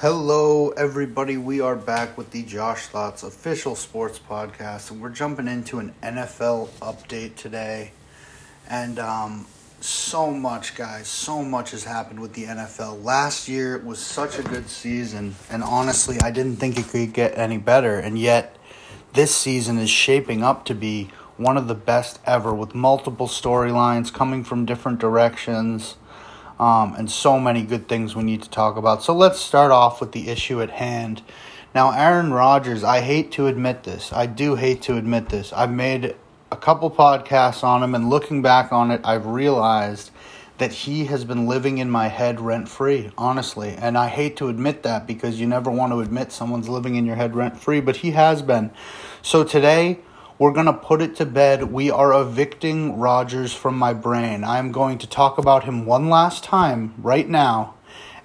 Hello, everybody. We are back with the Josh Thoughts official sports podcast, and we're jumping into an NFL update today. And um, so much, guys, so much has happened with the NFL. Last year it was such a good season, and honestly, I didn't think it could get any better. And yet, this season is shaping up to be one of the best ever with multiple storylines coming from different directions um, and so many good things we need to talk about. So let's start off with the issue at hand. Now, Aaron Rodgers, I hate to admit this. I do hate to admit this. I've made a couple podcasts on him, and looking back on it, I've realized that he has been living in my head rent free, honestly. And I hate to admit that because you never want to admit someone's living in your head rent free, but he has been. So today, we're going to put it to bed. We are evicting Rodgers from my brain. I am going to talk about him one last time right now,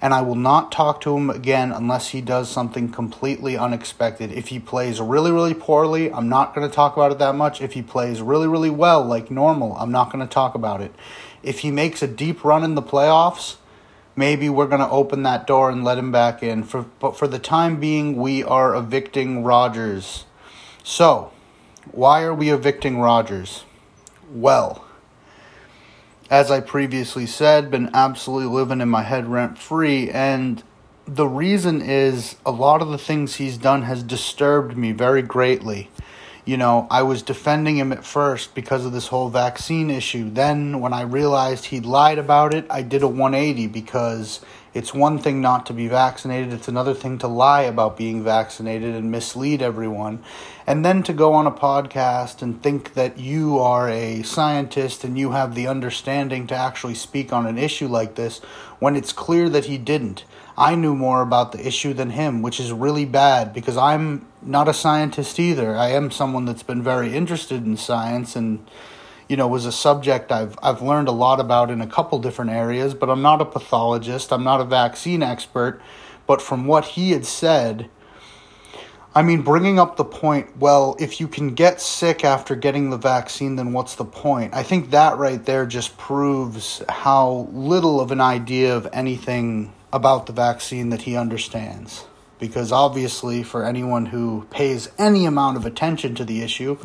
and I will not talk to him again unless he does something completely unexpected. If he plays really, really poorly, I'm not going to talk about it that much. If he plays really, really well, like normal, I'm not going to talk about it. If he makes a deep run in the playoffs, maybe we're going to open that door and let him back in. For, but for the time being, we are evicting Rodgers. So, why are we evicting Rodgers? Well, as I previously said, been absolutely living in my head rent free, and the reason is a lot of the things he's done has disturbed me very greatly. You know, I was defending him at first because of this whole vaccine issue. Then, when I realized he'd lied about it, I did a 180 because it's one thing not to be vaccinated, it's another thing to lie about being vaccinated and mislead everyone. And then to go on a podcast and think that you are a scientist and you have the understanding to actually speak on an issue like this when it's clear that he didn't. I knew more about the issue than him, which is really bad because I'm not a scientist either. I am someone that's been very interested in science and you know, was a subject I've I've learned a lot about in a couple different areas, but I'm not a pathologist, I'm not a vaccine expert, but from what he had said, I mean, bringing up the point, well, if you can get sick after getting the vaccine, then what's the point? I think that right there just proves how little of an idea of anything about the vaccine that he understands. Because obviously, for anyone who pays any amount of attention to the issue,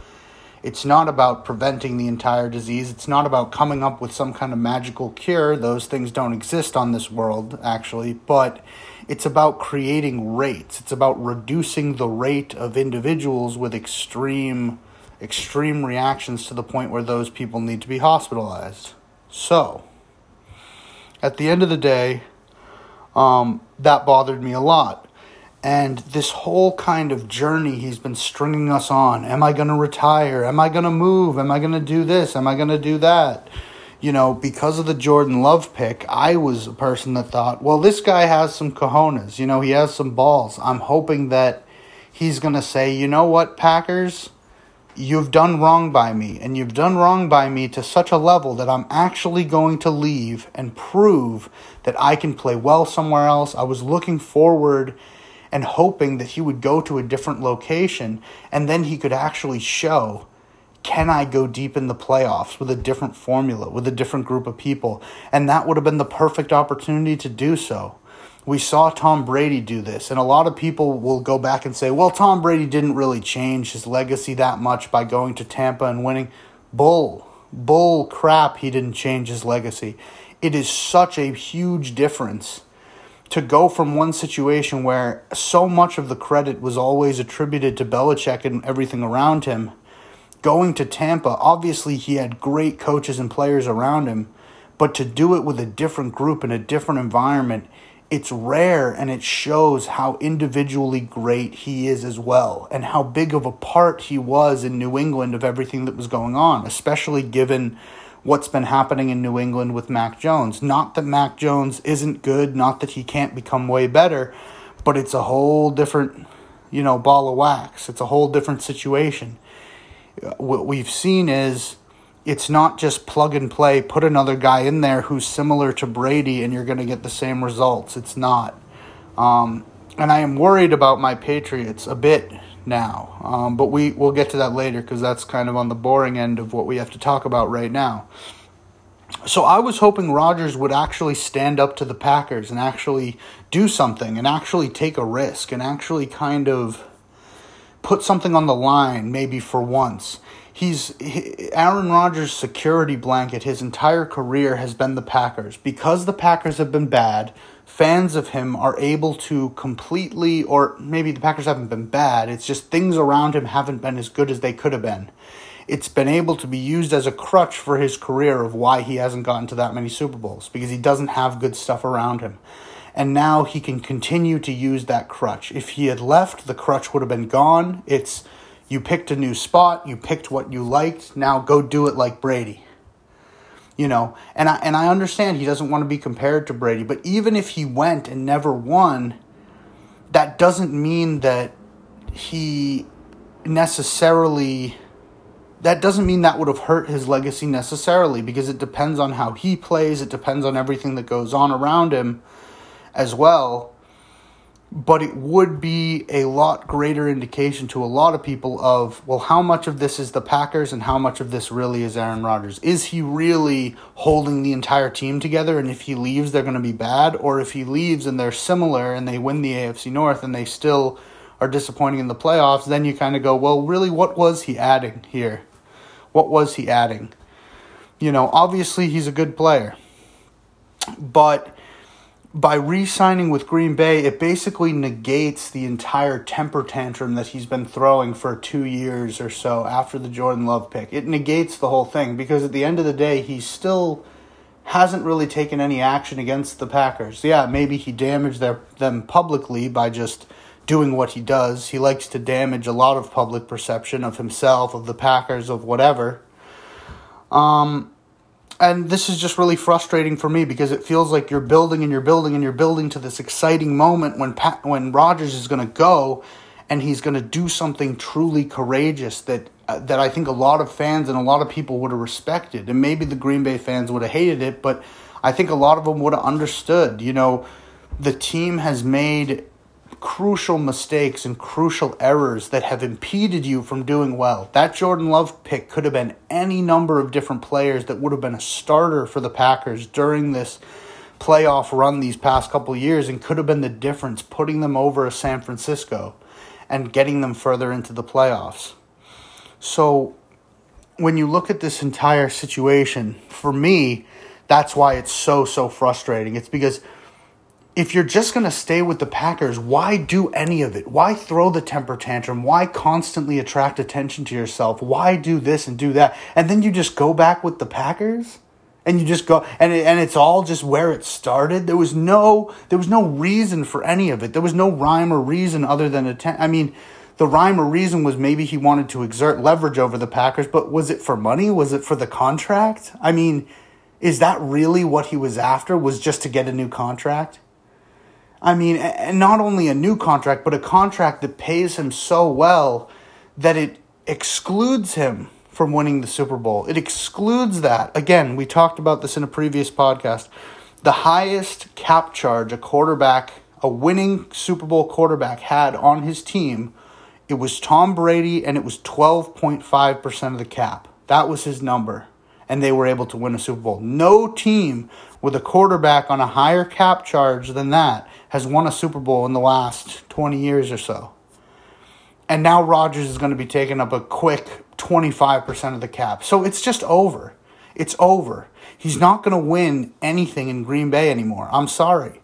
it's not about preventing the entire disease. It's not about coming up with some kind of magical cure. Those things don't exist on this world, actually. But it's about creating rates. It's about reducing the rate of individuals with extreme, extreme reactions to the point where those people need to be hospitalized. So, at the end of the day, um, that bothered me a lot and this whole kind of journey he's been stringing us on. Am I going to retire? Am I going to move? Am I going to do this? Am I going to do that? You know, because of the Jordan Love pick, I was a person that thought, well, this guy has some cojones. You know, he has some balls. I'm hoping that he's going to say, you know what, Packers? You've done wrong by me, and you've done wrong by me to such a level that I'm actually going to leave and prove that I can play well somewhere else. I was looking forward and hoping that he would go to a different location and then he could actually show can I go deep in the playoffs with a different formula, with a different group of people? And that would have been the perfect opportunity to do so. We saw Tom Brady do this, and a lot of people will go back and say, well, Tom Brady didn't really change his legacy that much by going to Tampa and winning. Bull, bull crap, he didn't change his legacy. It is such a huge difference to go from one situation where so much of the credit was always attributed to Belichick and everything around him, going to Tampa, obviously he had great coaches and players around him, but to do it with a different group in a different environment, it's rare and it shows how individually great he is as well and how big of a part he was in New England of everything that was going on, especially given what's been happening in New England with Mac Jones. Not that Mac Jones isn't good, not that he can't become way better, but it's a whole different, you know, ball of wax. It's a whole different situation. What we've seen is it's not just plug and play, put another guy in there who's similar to Brady and you're going to get the same results. It's not. Um, and I am worried about my Patriots a bit now. Um, but we we'll get to that later because that's kind of on the boring end of what we have to talk about right now. so I was hoping Rodgers would actually stand up to the Packers and actually do something and actually take a risk and actually kind of put something on the line maybe for once. He's Aaron Rodgers' security blanket his entire career has been the Packers. Because the Packers have been bad, fans of him are able to completely or maybe the Packers haven't been bad, it's just things around him haven't been as good as they could have been it's been able to be used as a crutch for his career of why he hasn't gotten to that many Super Bowls because he doesn't have good stuff around him. And now he can continue to use that crutch. If he had left, the crutch would have been gone. It's you picked a new spot, you picked what you liked, now go do it like Brady. You know, and I and I understand he doesn't want to be compared to Brady, but even if he went and never won, that doesn't mean that he necessarily that doesn't mean that would have hurt his legacy necessarily because it depends on how he plays, it depends on everything that goes on around him as well. But it would be a lot greater indication to a lot of people of, well, how much of this is the Packers and how much of this really is Aaron Rodgers? Is he really holding the entire team together? And if he leaves, they're going to be bad? Or if he leaves and they're similar and they win the AFC North and they still are disappointing in the playoffs, then you kind of go, well, really, what was he adding here? What was he adding? You know, obviously he's a good player. But by re signing with Green Bay, it basically negates the entire temper tantrum that he's been throwing for two years or so after the Jordan Love pick. It negates the whole thing because at the end of the day, he still hasn't really taken any action against the Packers. Yeah, maybe he damaged their, them publicly by just doing what he does. He likes to damage a lot of public perception of himself, of the Packers, of whatever. Um, and this is just really frustrating for me because it feels like you're building and you're building and you're building to this exciting moment when Pat, when Rodgers is going to go and he's going to do something truly courageous that uh, that I think a lot of fans and a lot of people would have respected. And maybe the Green Bay fans would have hated it, but I think a lot of them would have understood. You know, the team has made crucial mistakes and crucial errors that have impeded you from doing well. That Jordan Love pick could have been any number of different players that would have been a starter for the Packers during this playoff run these past couple years and could have been the difference putting them over a San Francisco and getting them further into the playoffs. So when you look at this entire situation, for me, that's why it's so so frustrating. It's because if you're just going to stay with the Packers, why do any of it? Why throw the temper tantrum? Why constantly attract attention to yourself? Why do this and do that? And then you just go back with the Packers? And you just go and it, and it's all just where it started. There was no there was no reason for any of it. There was no rhyme or reason other than atten- I mean, the rhyme or reason was maybe he wanted to exert leverage over the Packers, but was it for money? Was it for the contract? I mean, is that really what he was after? Was just to get a new contract? I mean, not only a new contract, but a contract that pays him so well that it excludes him from winning the Super Bowl. It excludes that. Again, we talked about this in a previous podcast. The highest cap charge a quarterback, a winning Super Bowl quarterback had on his team, it was Tom Brady and it was 12.5% of the cap. That was his number. And they were able to win a Super Bowl. No team with a quarterback on a higher cap charge than that has won a Super Bowl in the last 20 years or so. And now Rodgers is going to be taking up a quick 25% of the cap. So it's just over. It's over. He's not going to win anything in Green Bay anymore. I'm sorry.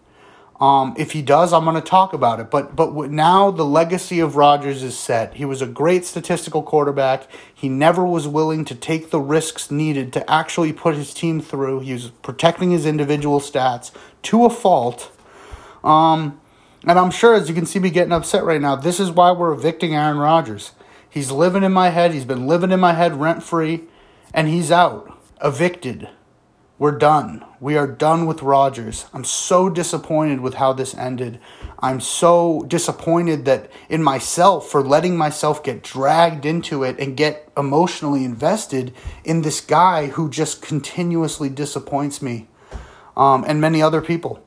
Um, if he does, I'm going to talk about it. But but now the legacy of Rodgers is set. He was a great statistical quarterback. He never was willing to take the risks needed to actually put his team through. He was protecting his individual stats to a fault. Um, and I'm sure, as you can see me getting upset right now, this is why we're evicting Aaron Rodgers. He's living in my head. He's been living in my head rent free, and he's out, evicted. We're done. We are done with Rodgers. I'm so disappointed with how this ended. I'm so disappointed that in myself for letting myself get dragged into it and get emotionally invested in this guy who just continuously disappoints me um, and many other people.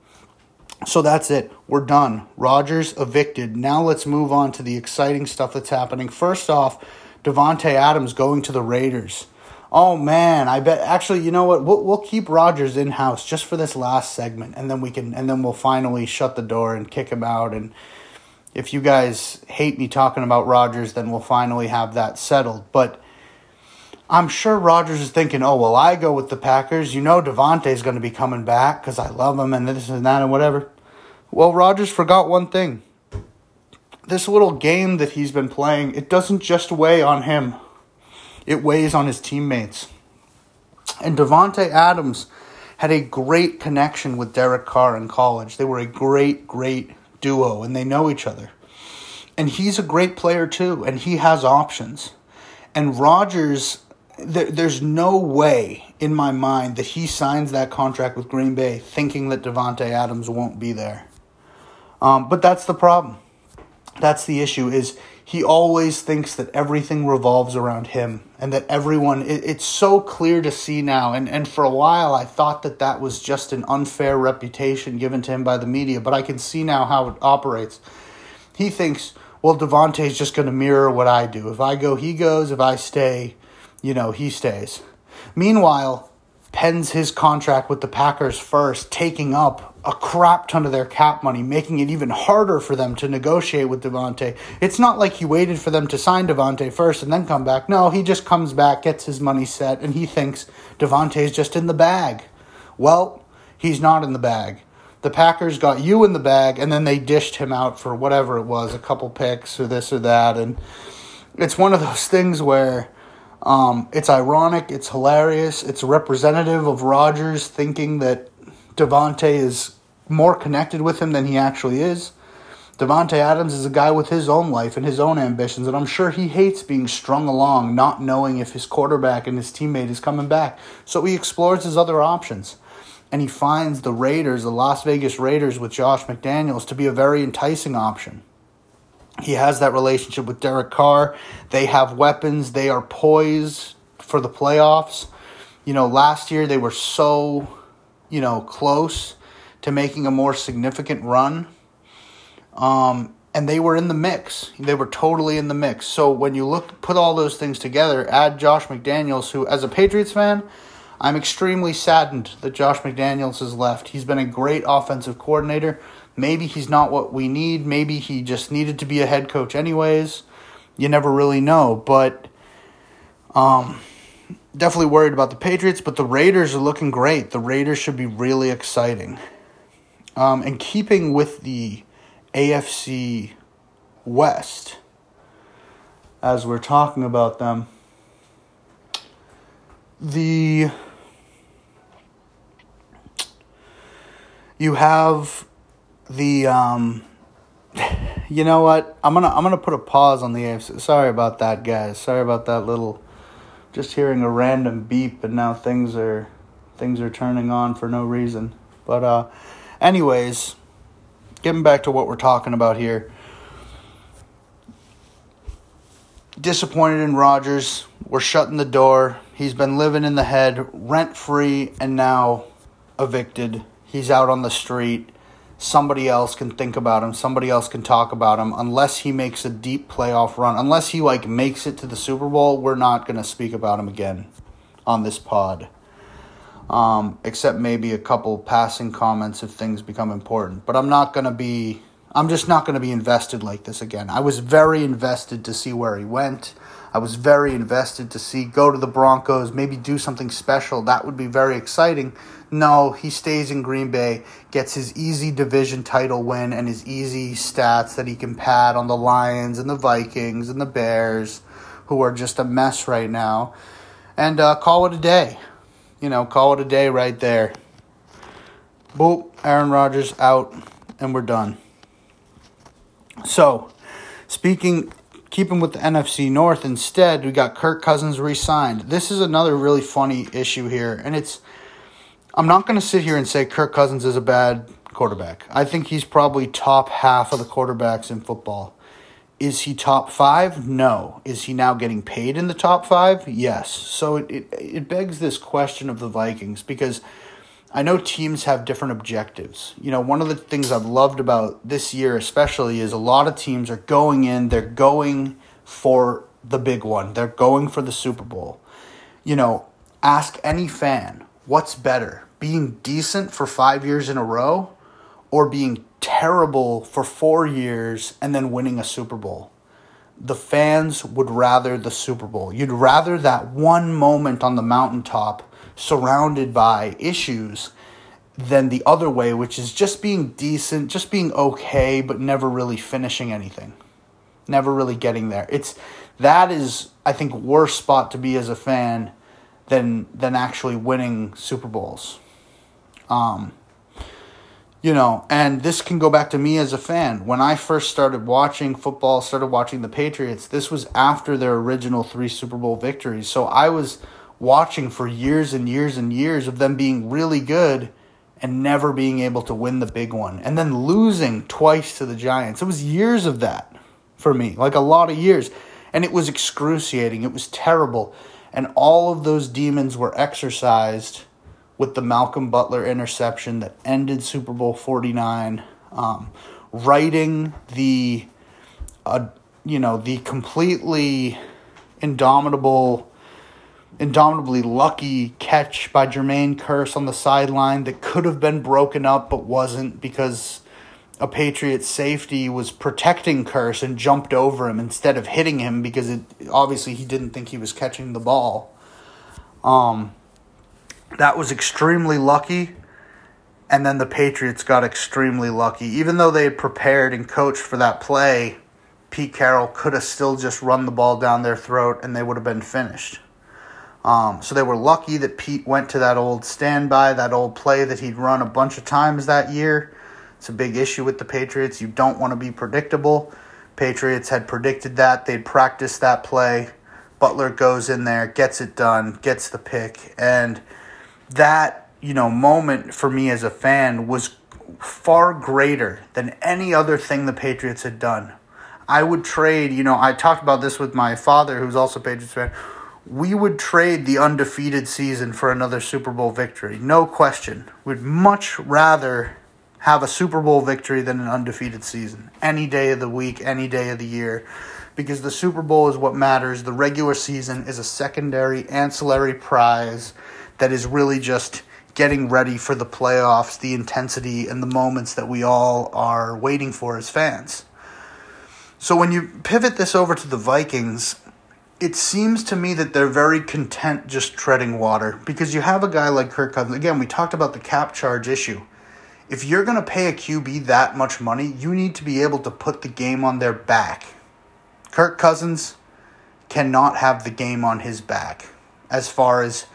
So that's it. We're done. Rodgers evicted. Now let's move on to the exciting stuff that's happening. First off, Davante Adams going to the Raiders. Oh man, I bet actually you know what we'll we'll keep Rodgers in house just for this last segment and then we can and then we'll finally shut the door and kick him out and if you guys hate me talking about Rodgers, then we'll finally have that settled. But I'm sure Rodgers is thinking, "Oh, well I go with the Packers, you know Davante's going to be coming back cuz I love him and this and that and whatever." Well, Rodgers forgot one thing. This little game that he's been playing, it doesn't just weigh on him it weighs on his teammates. And Davante Adams had a great connection with Derek Carr in college. They were a great, great duo, and they know each other. And he's a great player too, and he has options. And Rodgers, there, there's no way in my mind that he signs that contract with Green Bay thinking that Davante Adams won't be there. Um, but that's the problem. That's the issue. Is he always thinks that everything revolves around him and that everyone it, it's so clear to see now and, and for a while i thought that that was just an unfair reputation given to him by the media but i can see now how it operates he thinks well Davante's just going to mirror what i do if i go he goes if i stay you know he stays meanwhile pens his contract with the packers first taking up a crap ton of their cap money, making it even harder for them to negotiate with Davante. It's not like he waited for them to sign Davante first and then come back. No, he just comes back, gets his money set, and he thinks is just in the bag. Well, he's not in the bag. The Packers got you in the bag, and then they dished him out for whatever it was, a couple picks or this or that, and it's one of those things where. Um, it's ironic, it's hilarious, it's representative of Rodgers thinking that Davante is more connected with him than he actually is. Davante Adams is a guy with his own life and his own ambitions, and I'm sure he hates being strung along, not knowing if his quarterback and his teammate is coming back. So he explores his other options. And he finds the Raiders, the Las Vegas Raiders with Josh McDaniels, to be a very enticing option. He has that relationship with Derek Carr. They have weapons. They are poised for the playoffs. You know, last year they were so, you know, close to making a more significant run. Um, and they were in the mix. They were totally in the mix. So when you look, put all those things together, add Josh McDaniels, who, as a Patriots fan, I'm extremely saddened that Josh McDaniels has left. He's been a great offensive coordinator. Maybe he's not what we need. Maybe he just needed to be a head coach, anyways. You never really know. But um, definitely worried about the Patriots. But the Raiders are looking great. The Raiders should be really exciting. Um, and keeping with the AFC West, as we're talking about them, the you have the um, you know what i'm gonna i'm gonna put a pause on the afc sorry about that guys sorry about that little just hearing a random beep and now things are things are turning on for no reason but uh Anyways, getting back to what we're talking about here. Disappointed in Rodgers. We're shutting the door. He's been living in the head, rent free, and now evicted. He's out on the street. Somebody else can think about him. Somebody else can talk about him. Unless he makes a deep playoff run, unless he like makes it to the Super Bowl, we're not going to speak about him again on this pod um, except maybe a couple passing comments if things become important. But I'm not going to be, I'm just not going to be invested like this again. I was very invested to see where he went. I was very invested to see go to the Broncos, maybe do something special. That would be very exciting. No, he stays in Green Bay, gets his easy division title win and his easy stats that he can pad on the Lions and the Vikings and the Bears, who are just a mess right now, and uh, call it a day you know, call it a day right there. Boop, Aaron Rodgers out, and we're done. So, speaking, keeping with the NFC North instead, we got Kirk Cousins re signed. This is another really funny issue here, and it's, I'm not going to sit here and say Kirk Cousins is a bad quarterback. I think he's probably top half of the quarterbacks in football. Is he top five? No. Is he now getting paid in the top five? Yes. So it, it, it begs this question of the Vikings because I know teams have different objectives. You know, one of the things I've loved about this year, especially, is a lot of teams are going in, they're going for the big one, they're going for the Super Bowl. you know, ask any fan what's better, being decent for five years in a row or being terrible for four years and then winning a Super Bowl. The fans would rather the Super Bowl. You'd rather that one moment on the mountaintop surrounded by issues than the other way, which is just being decent, just being okay, but never really finishing anything. Never really getting there. It's that is, I think, worse spot to be as a fan than than actually winning Super Bowls. Um, you know, and this can go back to me as a fan. When I first started watching football, started watching the Patriots, this was after their original three Super Bowl victories. So I was watching for years and years and years of them being really good and never being able to win the big one and then losing twice to the Giants. It was years of that for me, like a lot of years. And it was excruciating. It was terrible. And all of those demons were exercised with the Malcolm Butler interception that ended Super Bowl 49, um, writing the, uh, you know, the completely indomitable indomitably lucky catch by Jermaine Kearse on the sideline that could have been broken up but wasn't because a Patriots safety was protecting Kearse and jumped over him instead of hitting him because it obviously he didn't think he was catching the ball. Um, that was extremely lucky. And then the Patriots got extremely lucky. Even though they had prepared and coached for that play, Pete Carroll could have still just run the ball down their throat and they would have been finished. Um, so they were lucky that Pete went to that old standby, that old play that he'd run a bunch of times that year. It's a big issue with the Patriots. You don't want to be predictable. Patriots had predicted that. They'd practiced that play. Butler goes in there, gets it done, gets the pick. And that, you know, moment for me as a fan was far greater than any other thing the Patriots had done. I would trade, you know, I talked about this with my father, who's also Patriots fan we would trade the undefeated season for another Super Bowl victory. No question. We'd much rather have a Super Bowl victory than an undefeated season. Any day of the week, any day of the year. Because the Super Bowl is what matters. The regular season is a secondary, ancillary prize that is really just getting ready for the playoffs, the intensity, and the moments that we all are waiting for as fans. So when you pivot this over to the Vikings, it seems to me that they're very content just treading water because you have a guy like Kirk Cousins. Again, we talked about the cap charge issue. If you're going to pay a QB that much money, you need to be able to put the game on their back. Kirk Cousins cannot have the game on his back as far as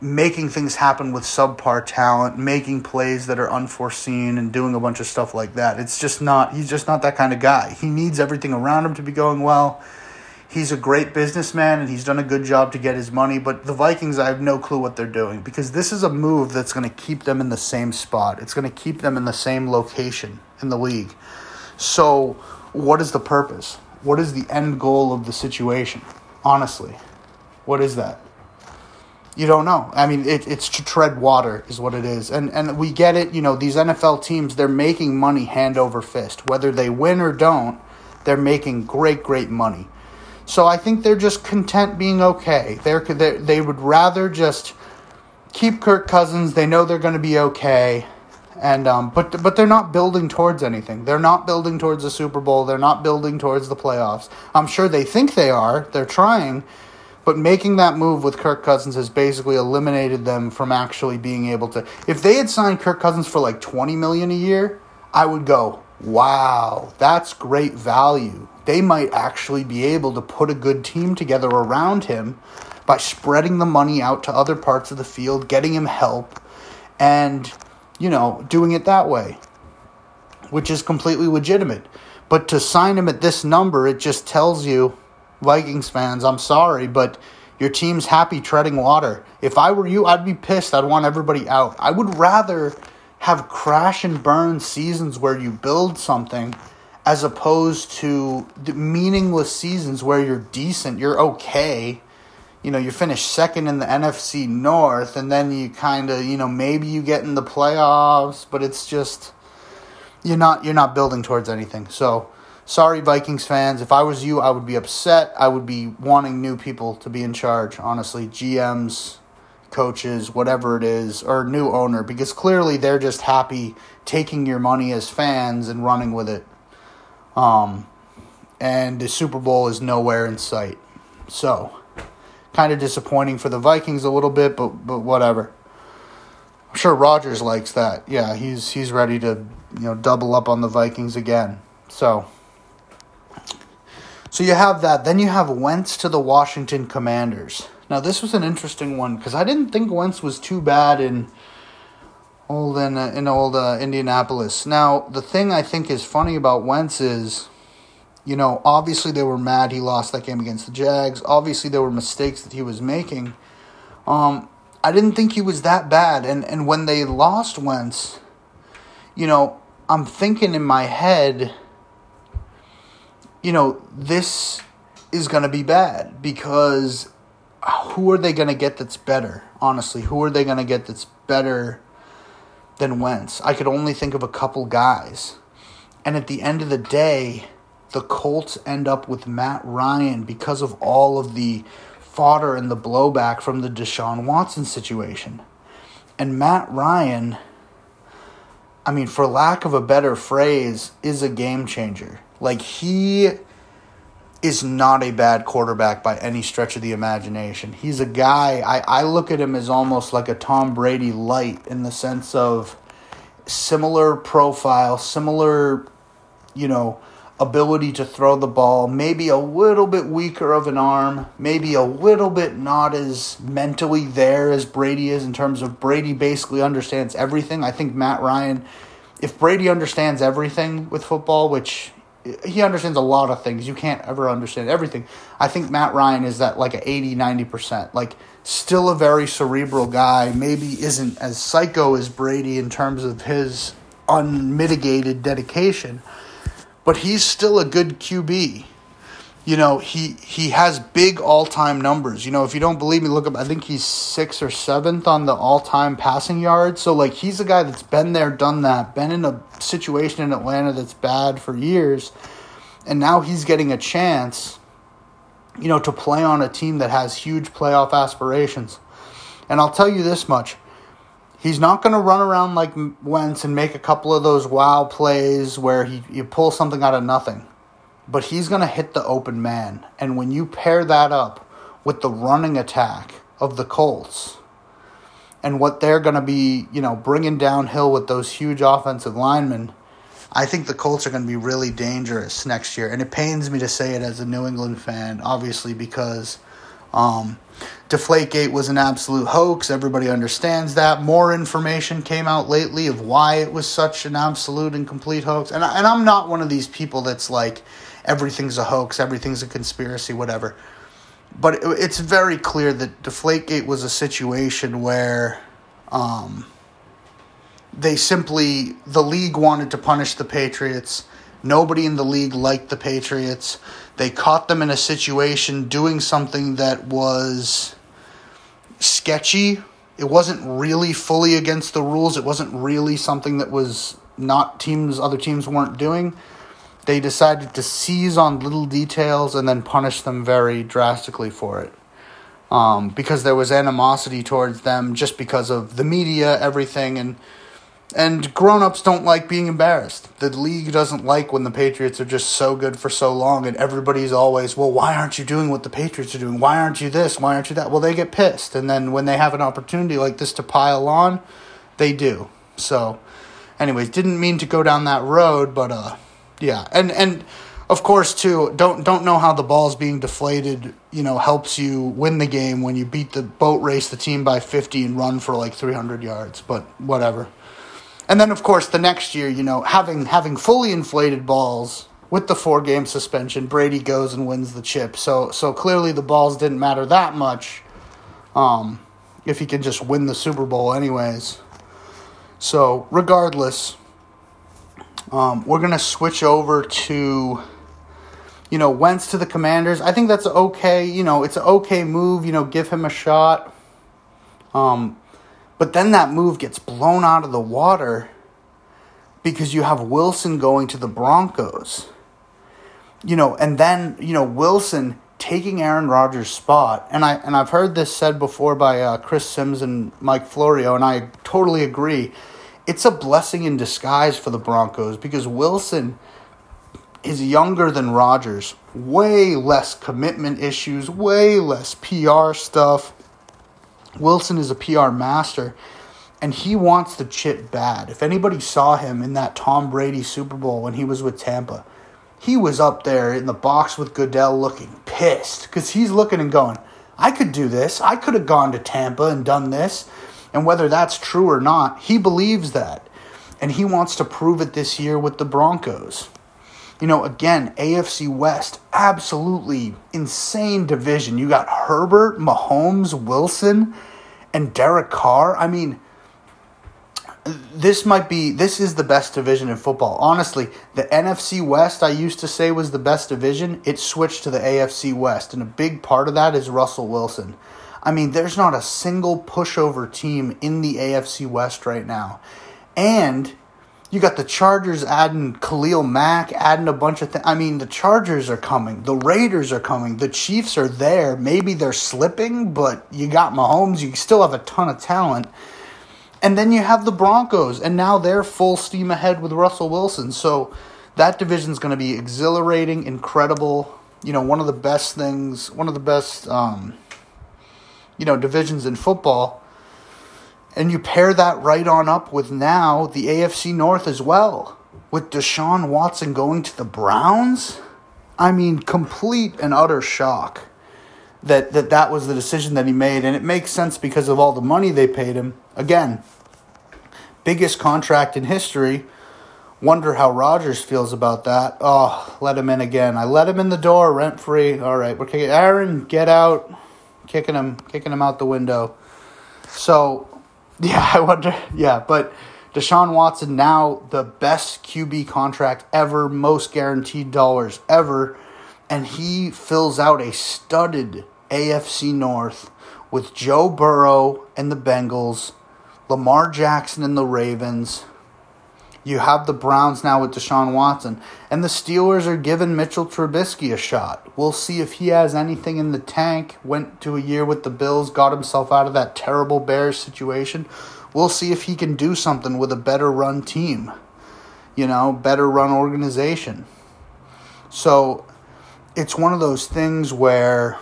making things happen with subpar talent, making plays that are unforeseen and doing a bunch of stuff like that. It's just not he's just not that kind of guy. He needs everything around him to be going well he's a great businessman and he's done a good job to get his money. But the Vikings, I have no clue what they're doing because this is a move that's going to keep them in the same spot. It's going to keep them in the same location in the league. So, what is the purpose? What is the end goal of the situation? Honestly, what is that? You don't know. I mean, it, it's to tread water, is what it is. And, and we get it. You know, these NFL teams, they're making money hand over fist. Whether they win or don't, they're making great, great money. So I think they're just content being okay. They're, they're they would rather just keep Kirk Cousins. They know they're going to be okay, and um, but but they're not building towards anything. They're not building towards the Super Bowl. They're not building towards the playoffs. I'm sure they think they are. They're trying, but making that move with Kirk Cousins has basically eliminated them from actually being able to. If they had signed Kirk Cousins for like 20 million a year, I would go, "Wow, that's great value." they might actually be able to put a good team together around him by spreading the money out to other parts of the field, getting him help, and, you know, doing it that way, which is completely legitimate. But to sign him at this number, it just tells you, Vikings fans, I'm sorry, but your team's happy treading water. If I were you, I'd be pissed. I'd want everybody out. I would rather have crash and burn seasons where you build something as opposed to meaningless seasons where you're decent, you're okay. You know, you finish second in the NFC North, and then you kind of, you know, maybe you get in the playoffs, but it's just you're not you're not building towards anything. So sorry, Vikings fans. If I was you, I would be upset. I would be wanting new people to be in charge, honestly. GMs, coaches, whatever it is, or new owner, because clearly they're just happy taking your money as fans and running with it. Um, and the Super Bowl is nowhere in sight. So, kind of disappointing for the Vikings a little bit, but but whatever. I'm sure Rodgers likes that. Yeah, he's he's ready to you know double up on the Vikings again. So, so you have that. Then you have Wentz to the Washington Commanders. Now this was an interesting one because I didn't think Wentz was too bad in old in, uh, in old uh, Indianapolis. Now the thing I think is funny about Wentz is, you know, obviously they were mad he lost that game against the Jags. Obviously there were mistakes that he was making. Um, I didn't think he was that bad, and and when they lost Wentz, you know, I'm thinking in my head you know, this is going to be bad because who are they going to get that's better? Honestly, who are they going to get that's better than Wentz? I could only think of a couple guys. And at the end of the day, the Colts end up with Matt Ryan because of all of the fodder and the blowback from the Deshaun Watson situation. And Matt Ryan, I mean, for lack of a better phrase, is a game changer. Like he is not a bad quarterback by any stretch of the imagination. He's a guy I, I look at him as almost like a Tom Brady light in the sense of similar profile, similar, you know, ability to throw the ball, maybe a little bit weaker of an arm, maybe a little bit not as mentally there as Brady is in terms of Brady basically understands everything. I think Matt Ryan if Brady understands everything with football, which he understands a lot of things. You can't ever understand everything. I think Matt Ryan is that like a 80, 90%. Like still a very cerebral guy, maybe isn't as psycho as Brady in terms of his unmitigated dedication, but he's still a good QB. You know, he he has big all-time numbers. You know, if you don't believe me, look up I think he's 6th or 7th on the all-time passing yards. So like he's a guy that's been there, done that, been in a situation in Atlanta that's bad for years, and now he's getting a chance you know, to play on a team that has huge playoff aspirations. And I'll tell you this much. He's not going to run around like Wentz and make a couple of those wow plays where he you pull something out of nothing. But he's going to hit the open man. And when you pair that up with the running attack of the Colts and what they're going to be, you know, bringing downhill with those huge offensive linemen, I think the Colts are going to be really dangerous next year. And it pains me to say it as a New England fan, obviously, because um, Deflategate was an absolute hoax. Everybody understands that. More information came out lately of why it was such an absolute and complete hoax. And, I, and I'm not one of these people that's like, everything's a hoax, everything's a conspiracy, whatever. But it's very clear that Deflategate was a situation where. Um, they simply the league wanted to punish the Patriots. Nobody in the league liked the Patriots. They caught them in a situation doing something that was sketchy. It wasn't really fully against the rules. It wasn't really something that was not teams other teams weren't doing. They decided to seize on little details and then punish them very drastically for it. Um, because there was animosity towards them just because of the media, everything, and and grown-ups don't like being embarrassed. The league doesn't like when the Patriots are just so good for so long and everybody's always, "Well, why aren't you doing what the Patriots are doing? Why aren't you this? Why aren't you that?" Well, they get pissed and then when they have an opportunity like this to pile on, they do. So, anyways, didn't mean to go down that road, but uh yeah. And and of course too, don't don't know how the ball's being deflated, you know, helps you win the game when you beat the boat race the team by 50 and run for like 300 yards, but whatever. And then, of course, the next year, you know, having having fully inflated balls with the four game suspension, Brady goes and wins the chip. So so clearly the balls didn't matter that much. Um, if he can just win the Super Bowl, anyways. So regardless, um, we're gonna switch over to you know Wentz to the Commanders. I think that's okay. You know, it's an okay move. You know, give him a shot. Um, but then that move gets blown out of the water because you have Wilson going to the Broncos. you know, and then, you know, Wilson taking Aaron Rodgers' spot, and I and I've heard this said before by uh, Chris Sims and Mike Florio, and I totally agree. It's a blessing in disguise for the Broncos because Wilson is younger than Rodgers, way less commitment issues, way less PR stuff. Wilson is a PR master, and he wants the chip bad. If anybody saw him in that Tom Brady Super Bowl when he was with Tampa, he was up there in the box with Goodell looking pissed because he's looking and going, I could do this. I could have gone to Tampa and done this. And whether that's true or not, he believes that. And he wants to prove it this year with the Broncos. You know, again, AFC West, absolutely insane division. You got Herbert, Mahomes, Wilson, and Derek Carr. I mean, this might be this is the best division in football. Honestly, the NFC West I used to say was the best division. It switched to the AFC West, and a big part of that is Russell Wilson. I mean, there's not a single pushover team in the AFC West right now. And you got the Chargers adding Khalil Mack, adding a bunch of things. I mean, the Chargers are coming. The Raiders are coming. The Chiefs are there. Maybe they're slipping, but you got Mahomes. You still have a ton of talent. And then you have the Broncos, and now they're full steam ahead with Russell Wilson. So that division is going to be exhilarating, incredible. You know, one of the best things, one of the best, um, you know, divisions in football. And you pair that right on up with now the AFC North as well, with Deshaun Watson going to the Browns. I mean, complete and utter shock that, that that was the decision that he made. And it makes sense because of all the money they paid him. Again, biggest contract in history. Wonder how Rodgers feels about that. Oh, let him in again. I let him in the door rent free. All right, we're kicking Aaron, get out. Kicking him, kicking him out the window. So, yeah, I wonder. Yeah, but Deshaun Watson now the best QB contract ever, most guaranteed dollars ever, and he fills out a studded AFC North with Joe Burrow and the Bengals, Lamar Jackson and the Ravens. You have the Browns now with Deshaun Watson. And the Steelers are giving Mitchell Trubisky a shot. We'll see if he has anything in the tank. Went to a year with the Bills, got himself out of that terrible Bears situation. We'll see if he can do something with a better run team. You know, better run organization. So it's one of those things where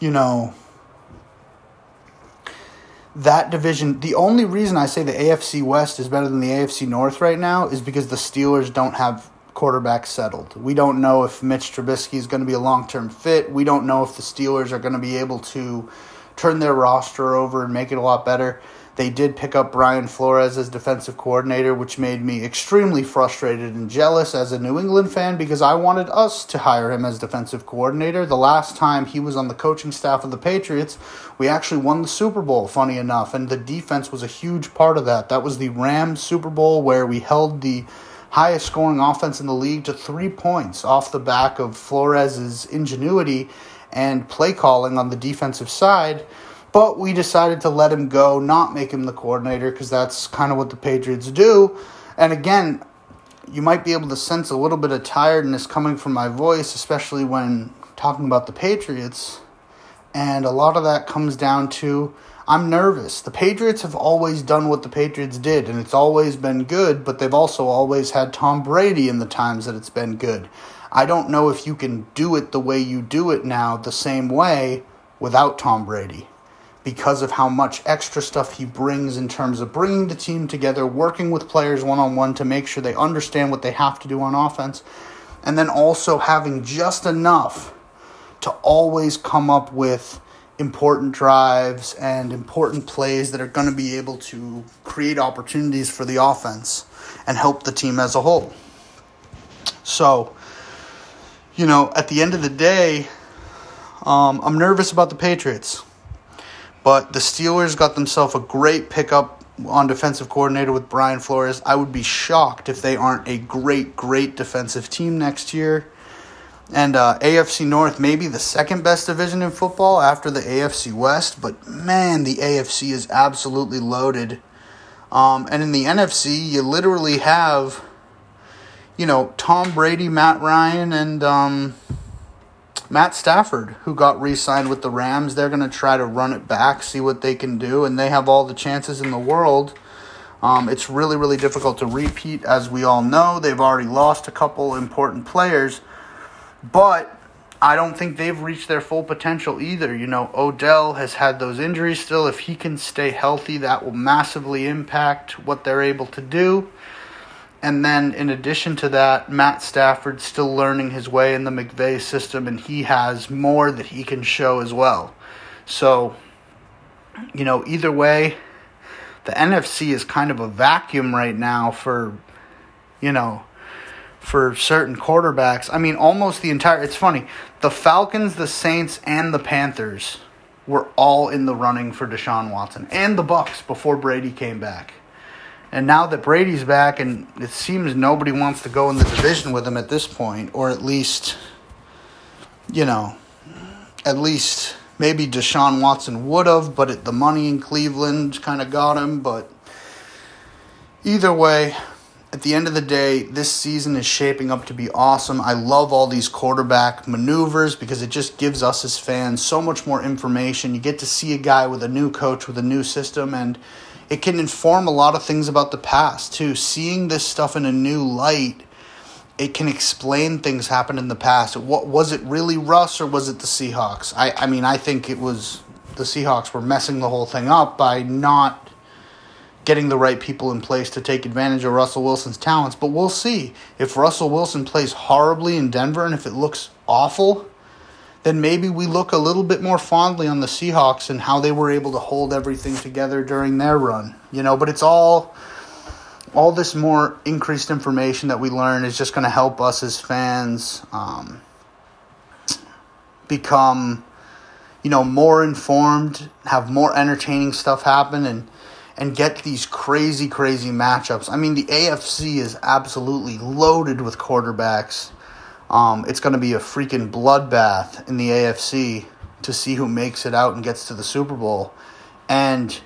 you know, that division, the only reason I say the AFC West is better than the AFC North right now is because the Steelers don't have quarterback settled. We don't know if Mitch Trubisky is going to be a long term fit. We don't know if the Steelers are going to be able to turn their roster over and make it a lot better. They did pick up Brian Flores as defensive coordinator, which made me extremely frustrated and jealous as a New England fan because I wanted us to hire him as defensive coordinator. The last time he was on the coaching staff of the Patriots, we actually won the Super Bowl, funny enough, and the defense was a huge part of that. That was the Rams Super Bowl where we held the highest scoring offense in the league to three points off the back of Flores's ingenuity and play calling on the defensive side but we decided to let him go, not make him the coordinator, because that's kind of what the Patriots do. And again, you might be able to sense a little bit of tiredness coming from my voice, especially when talking about the Patriots. And a lot of that comes down to I'm nervous. The Patriots have always done what the Patriots did, and it's always been good, but they've also always had Tom Brady in the times that it's been good. I don't know if you can do it the way you do it now, the same way, without Tom Brady because of how much extra stuff he brings in terms of bringing the team together, working with players one on one to make sure they understand what they have to do on offense, and then also having just enough to always come up with important drives and important plays that are going to be able to create opportunities for the offense and help the team as a whole. So, you know, at the end of the day, um, I'm nervous about the Patriots. But the Steelers got themselves a great pickup on defensive coordinator with Brian Flores. I would be shocked if they aren't a great, great defensive team next year. And uh, AFC North, may be the second best division in football after the AFC West, but man, the AFC is absolutely loaded. Um, and in the NFC, you literally have, you know, Tom Brady, Matt Ryan, and um, Matt Stafford, who got re signed with the Rams. They're going to try to run it back, see what they can do, and they have all the chances in the world. Um, it's really, really difficult to repeat, as we all know. They've already lost a couple important players, but I don't think they've reached their full potential either. You know, Odell has had those injuries still. If he can stay healthy, that will massively impact what they're able to do. And then, in addition to that, Matt Stafford's still learning his way in the McVay system, and he has more that he can show as well. So, you know, either way, the NFC is kind of a vacuum right now for, you know, for certain quarterbacks. I mean, almost the entire. It's funny. The Falcons, the Saints, and the Panthers were all in the running for Deshaun Watson, and the Bucs before Brady came back. And now that Brady's back, and it seems nobody wants to go in the division with him at this point, or at least, you know, at least maybe Deshaun Watson would have, but it, the money in Cleveland kind of got him. But either way, at the end of the day, this season is shaping up to be awesome. I love all these quarterback maneuvers because it just gives us as fans so much more information. You get to see a guy with a new coach, with a new system, and it can inform a lot of things about the past too. Seeing this stuff in a new light, it can explain things happened in the past. What was it really Russ or was it the Seahawks? I I mean, I think it was the Seahawks were messing the whole thing up by not getting the right people in place to take advantage of Russell Wilson's talents. But we'll see. If Russell Wilson plays horribly in Denver and if it looks awful, then maybe we look a little bit more fondly on the Seahawks and how they were able to hold everything together during their run. You know, but it's all all this more increased information that we learn is just going to help us as fans um, become you know more informed have more entertaining stuff happen and and get these crazy crazy matchups i mean the afc is absolutely loaded with quarterbacks um, it's going to be a freaking bloodbath in the AFC to see who makes it out and gets to the Super Bowl. And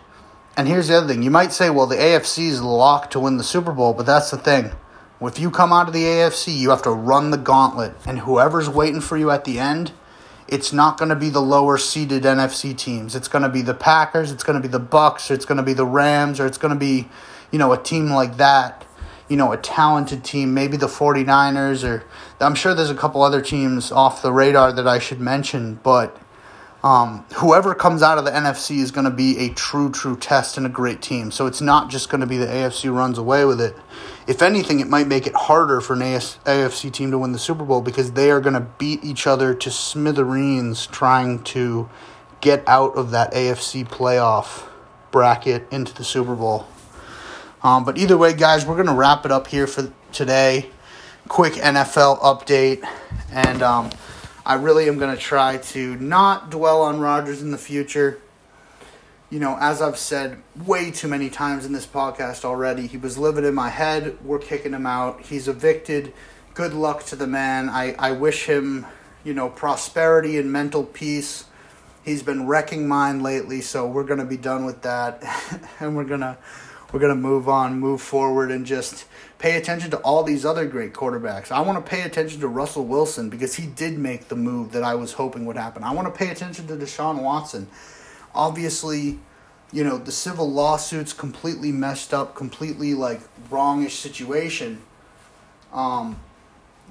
and here's the other thing: you might say, well, the AFC is locked to win the Super Bowl, but that's the thing. If you come out of the AFC, you have to run the gauntlet, and whoever's waiting for you at the end, it's not going to be the lower seeded NFC teams. It's going to be the Packers, it's going to be the Bucs, it's going to be the Rams, or it's going to be, you know, a team like that you know, a talented team, maybe the 49ers, or I'm sure there's a couple other teams off the radar that I should mention, but um, whoever comes out of the NFC is going to be a true, true test and a great team. So it's not just going to be the AFC runs away with it. If anything, it might make it harder for an AFC team to win the Super Bowl because they are going to beat each other to smithereens trying to get out of that AFC playoff bracket into the Super Bowl. Um, but either way, guys, we're going to wrap it up here for today. Quick NFL update. And um, I really am going to try to not dwell on Rodgers in the future. You know, as I've said way too many times in this podcast already, he was living in my head. We're kicking him out. He's evicted. Good luck to the man. I, I wish him, you know, prosperity and mental peace. He's been wrecking mine lately, so we're going to be done with that. and we're going to we're going to move on, move forward, and just pay attention to all these other great quarterbacks. I want to pay attention to Russell Wilson because he did make the move that I was hoping would happen. I want to pay attention to Deshaun Watson. Obviously, you know, the civil lawsuits completely messed up, completely like wrongish situation. Um,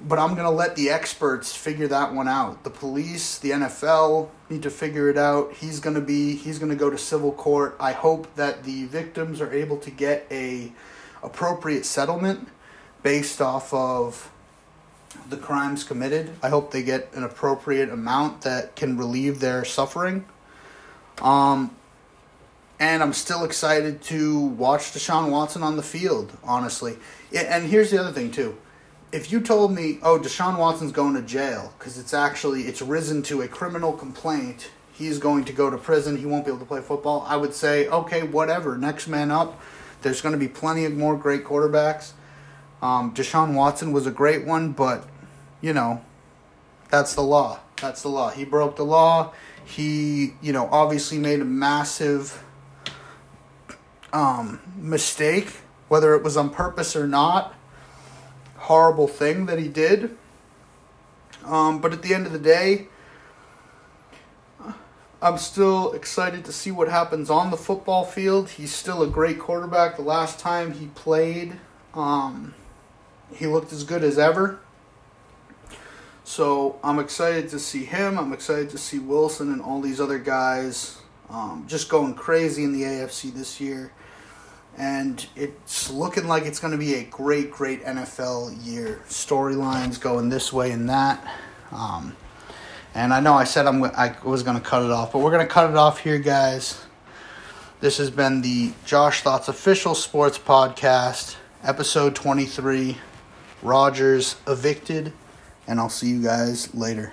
but I'm going to let the experts figure that one out. The police, the NFL need to figure it out. He's going to be he's going to go to civil court. I hope that the victims are able to get a appropriate settlement based off of the crimes committed. I hope they get an appropriate amount that can relieve their suffering. Um and I'm still excited to watch Deshaun Watson on the field, honestly. And here's the other thing too if you told me, oh, Deshaun Watson's going to jail because it's actually it's risen to a criminal complaint, he's going to go to prison, he won't be able to play football, I would say, okay, whatever, next man up. There's going to be plenty of more great quarterbacks. Um, Deshaun Watson was a great one, but you know, that's the law. That's the law. He broke the law. He, you know, obviously made a massive um, mistake, whether it was on purpose or not horrible thing that he did. Um, but at the end of the day, I'm still excited to see what happens on the football field. He's still a great quarterback. The last time he played, um, he looked as good as ever. So I'm excited to see him. I'm excited to see Wilson and all these other guys um, just going crazy in the AFC this year. And it's looking like it's going to be a great, great NFL year. Storylines going this way and that. Um, and I know I said I'm I was going to cut it off, but we're going to cut it off here, guys. This has been the Josh Thoughts official sports podcast, episode 23. Rodgers evicted, and I'll see you guys later.